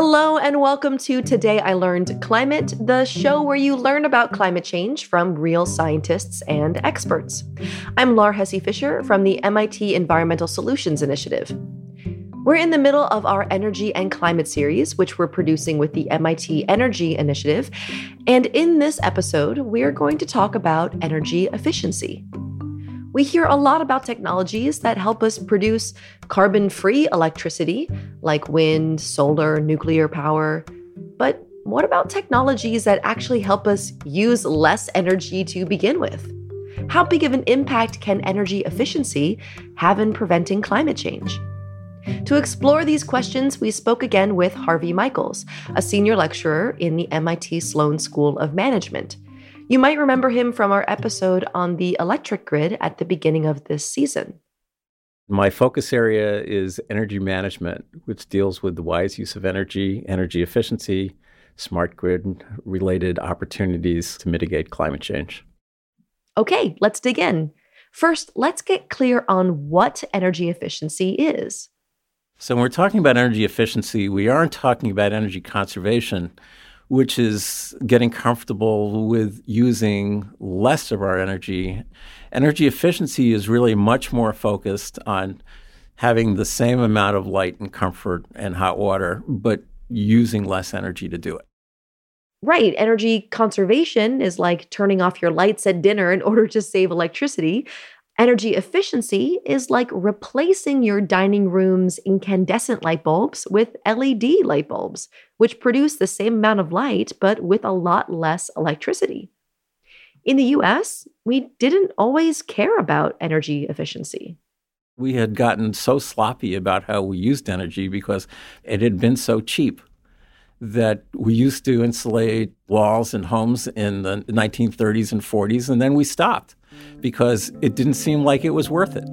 Hello, and welcome to Today I Learned Climate, the show where you learn about climate change from real scientists and experts. I'm Laur Hesse Fisher from the MIT Environmental Solutions Initiative. We're in the middle of our energy and climate series, which we're producing with the MIT Energy Initiative. And in this episode, we're going to talk about energy efficiency. We hear a lot about technologies that help us produce carbon free electricity, like wind, solar, nuclear power. But what about technologies that actually help us use less energy to begin with? How big of an impact can energy efficiency have in preventing climate change? To explore these questions, we spoke again with Harvey Michaels, a senior lecturer in the MIT Sloan School of Management. You might remember him from our episode on the electric grid at the beginning of this season. My focus area is energy management, which deals with the wise use of energy, energy efficiency, smart grid related opportunities to mitigate climate change. Okay, let's dig in. First, let's get clear on what energy efficiency is. So, when we're talking about energy efficiency, we aren't talking about energy conservation, which is getting comfortable with using less of our energy. Energy efficiency is really much more focused on having the same amount of light and comfort and hot water, but using less energy to do it. Right. Energy conservation is like turning off your lights at dinner in order to save electricity. Energy efficiency is like replacing your dining room's incandescent light bulbs with LED light bulbs, which produce the same amount of light but with a lot less electricity. In the US, we didn't always care about energy efficiency. We had gotten so sloppy about how we used energy because it had been so cheap that we used to insulate walls and homes in the 1930s and 40s, and then we stopped because it didn't seem like it was worth it.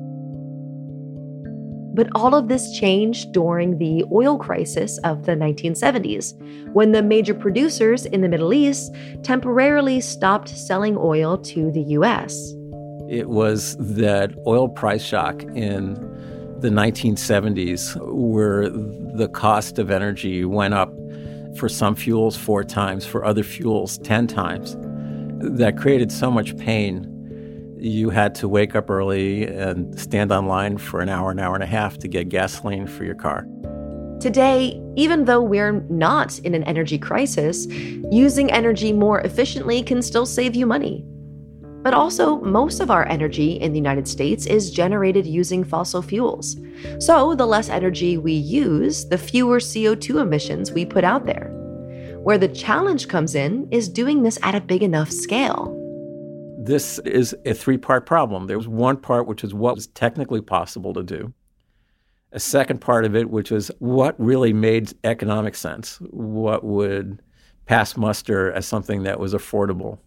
But all of this changed during the oil crisis of the 1970s, when the major producers in the Middle East temporarily stopped selling oil to the US. It was that oil price shock in the 1970s where the cost of energy went up for some fuels four times, for other fuels 10 times. That created so much pain you had to wake up early and stand online for an hour, an hour and a half to get gasoline for your car. Today, even though we're not in an energy crisis, using energy more efficiently can still save you money. But also, most of our energy in the United States is generated using fossil fuels. So, the less energy we use, the fewer CO2 emissions we put out there. Where the challenge comes in is doing this at a big enough scale this is a three part problem. There was one part which is what was technically possible to do, a second part of it, which was what really made economic sense, what would pass muster as something that was affordable.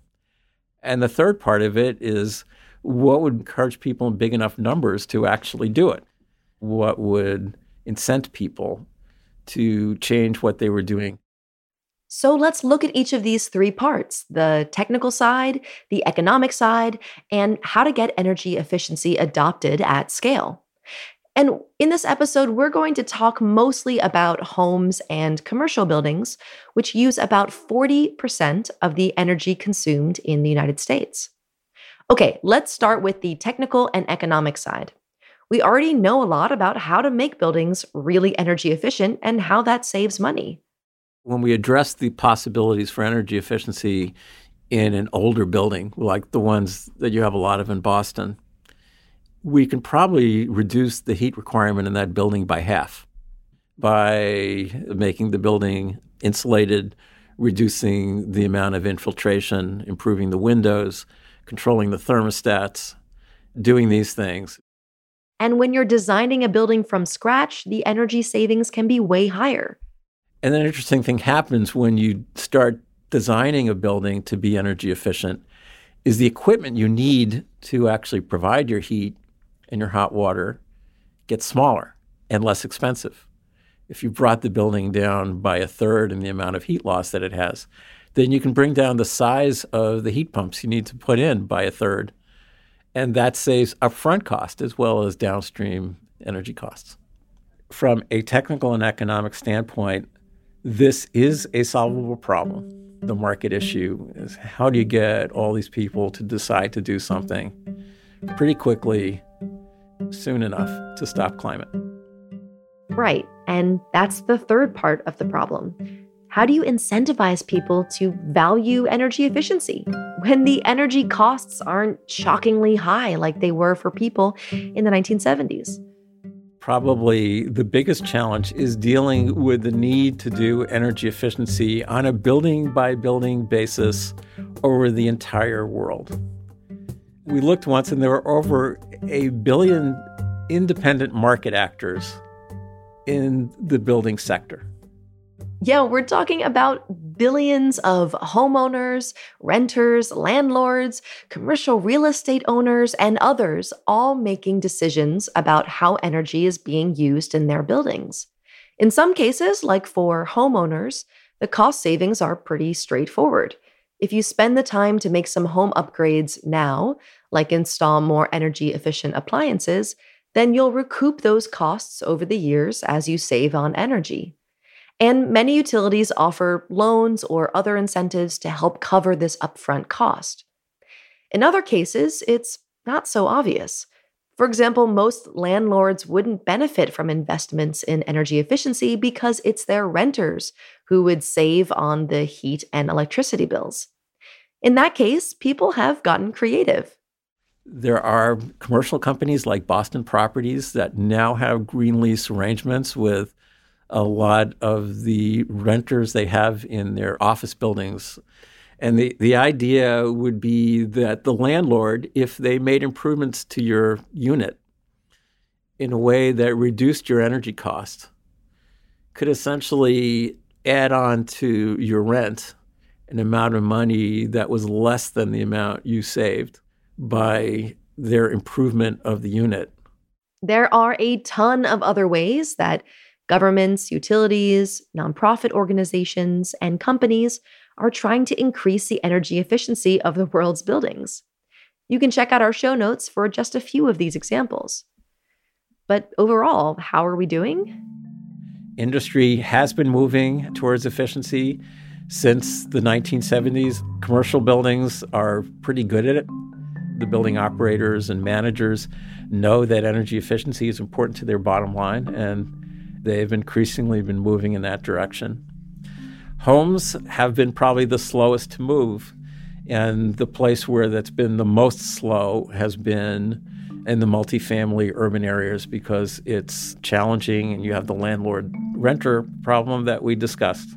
And the third part of it is what would encourage people in big enough numbers to actually do it? What would incent people to change what they were doing? So let's look at each of these three parts the technical side, the economic side, and how to get energy efficiency adopted at scale. And in this episode, we're going to talk mostly about homes and commercial buildings, which use about 40% of the energy consumed in the United States. Okay, let's start with the technical and economic side. We already know a lot about how to make buildings really energy efficient and how that saves money when we address the possibilities for energy efficiency in an older building, like the ones that you have a lot of in Boston, we can probably reduce the heat requirement in that building by half by making the building insulated, reducing the amount of infiltration, improving the windows, controlling the thermostats, doing these things. And when you're designing a building from scratch, the energy savings can be way higher. And an interesting thing happens when you start designing a building to be energy efficient is the equipment you need to actually provide your heat and your hot water gets smaller and less expensive. If you brought the building down by a third in the amount of heat loss that it has, then you can bring down the size of the heat pumps you need to put in by a third. And that saves upfront cost as well as downstream energy costs. From a technical and economic standpoint, this is a solvable problem. The market issue is how do you get all these people to decide to do something pretty quickly, soon enough to stop climate? Right. And that's the third part of the problem. How do you incentivize people to value energy efficiency when the energy costs aren't shockingly high like they were for people in the 1970s? Probably the biggest challenge is dealing with the need to do energy efficiency on a building by building basis over the entire world. We looked once and there were over a billion independent market actors in the building sector. Yeah, we're talking about billions of homeowners, renters, landlords, commercial real estate owners, and others all making decisions about how energy is being used in their buildings. In some cases, like for homeowners, the cost savings are pretty straightforward. If you spend the time to make some home upgrades now, like install more energy efficient appliances, then you'll recoup those costs over the years as you save on energy. And many utilities offer loans or other incentives to help cover this upfront cost. In other cases, it's not so obvious. For example, most landlords wouldn't benefit from investments in energy efficiency because it's their renters who would save on the heat and electricity bills. In that case, people have gotten creative. There are commercial companies like Boston Properties that now have green lease arrangements with a lot of the renters they have in their office buildings. And the, the idea would be that the landlord, if they made improvements to your unit in a way that reduced your energy cost, could essentially add on to your rent an amount of money that was less than the amount you saved by their improvement of the unit. There are a ton of other ways that Governments, utilities, nonprofit organizations, and companies are trying to increase the energy efficiency of the world's buildings. You can check out our show notes for just a few of these examples. But overall, how are we doing? Industry has been moving towards efficiency since the 1970s. Commercial buildings are pretty good at it. The building operators and managers know that energy efficiency is important to their bottom line, and They've increasingly been moving in that direction. Homes have been probably the slowest to move, and the place where that's been the most slow has been in the multifamily urban areas because it's challenging and you have the landlord renter problem that we discussed.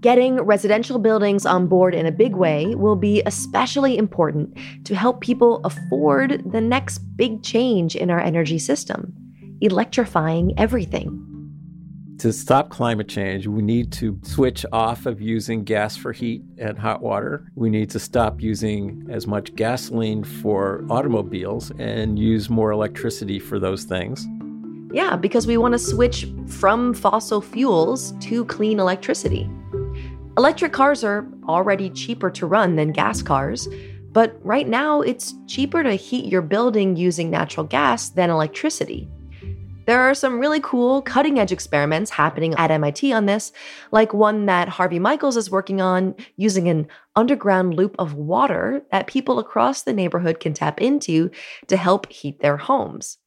Getting residential buildings on board in a big way will be especially important to help people afford the next big change in our energy system electrifying everything. To stop climate change, we need to switch off of using gas for heat and hot water. We need to stop using as much gasoline for automobiles and use more electricity for those things. Yeah, because we want to switch from fossil fuels to clean electricity. Electric cars are already cheaper to run than gas cars, but right now it's cheaper to heat your building using natural gas than electricity. There are some really cool cutting edge experiments happening at MIT on this, like one that Harvey Michaels is working on using an underground loop of water that people across the neighborhood can tap into to help heat their homes.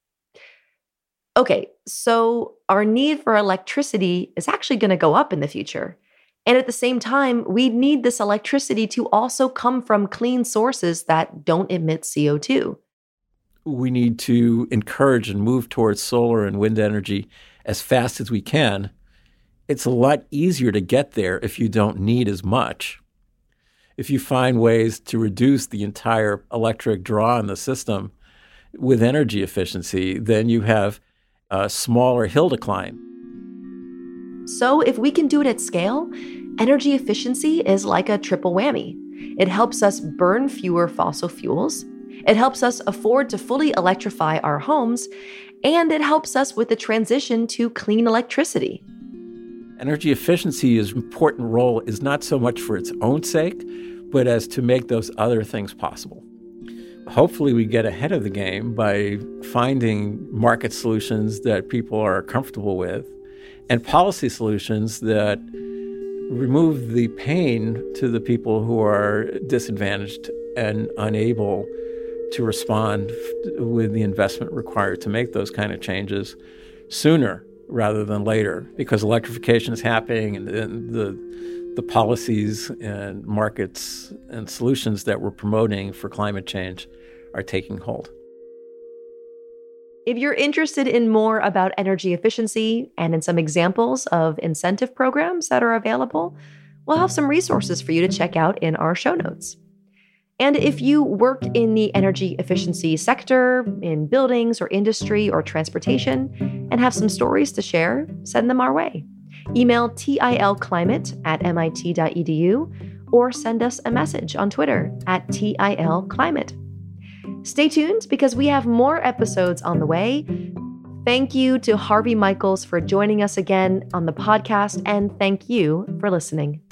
Okay, so our need for electricity is actually going to go up in the future. And at the same time, we need this electricity to also come from clean sources that don't emit CO2 we need to encourage and move towards solar and wind energy as fast as we can. It's a lot easier to get there if you don't need as much. If you find ways to reduce the entire electric draw in the system with energy efficiency, then you have a smaller hill to climb. So, if we can do it at scale, energy efficiency is like a triple whammy. It helps us burn fewer fossil fuels, it helps us afford to fully electrify our homes, and it helps us with the transition to clean electricity. Energy efficiency's important role is not so much for its own sake, but as to make those other things possible. Hopefully, we get ahead of the game by finding market solutions that people are comfortable with and policy solutions that remove the pain to the people who are disadvantaged and unable to respond with the investment required to make those kind of changes sooner rather than later because electrification is happening and, and the the policies and markets and solutions that we're promoting for climate change are taking hold. If you're interested in more about energy efficiency and in some examples of incentive programs that are available, we'll have some resources for you to check out in our show notes. And if you work in the energy efficiency sector, in buildings or industry or transportation, and have some stories to share, send them our way. Email tilclimate at mit.edu or send us a message on Twitter at tilclimate. Stay tuned because we have more episodes on the way. Thank you to Harvey Michaels for joining us again on the podcast, and thank you for listening.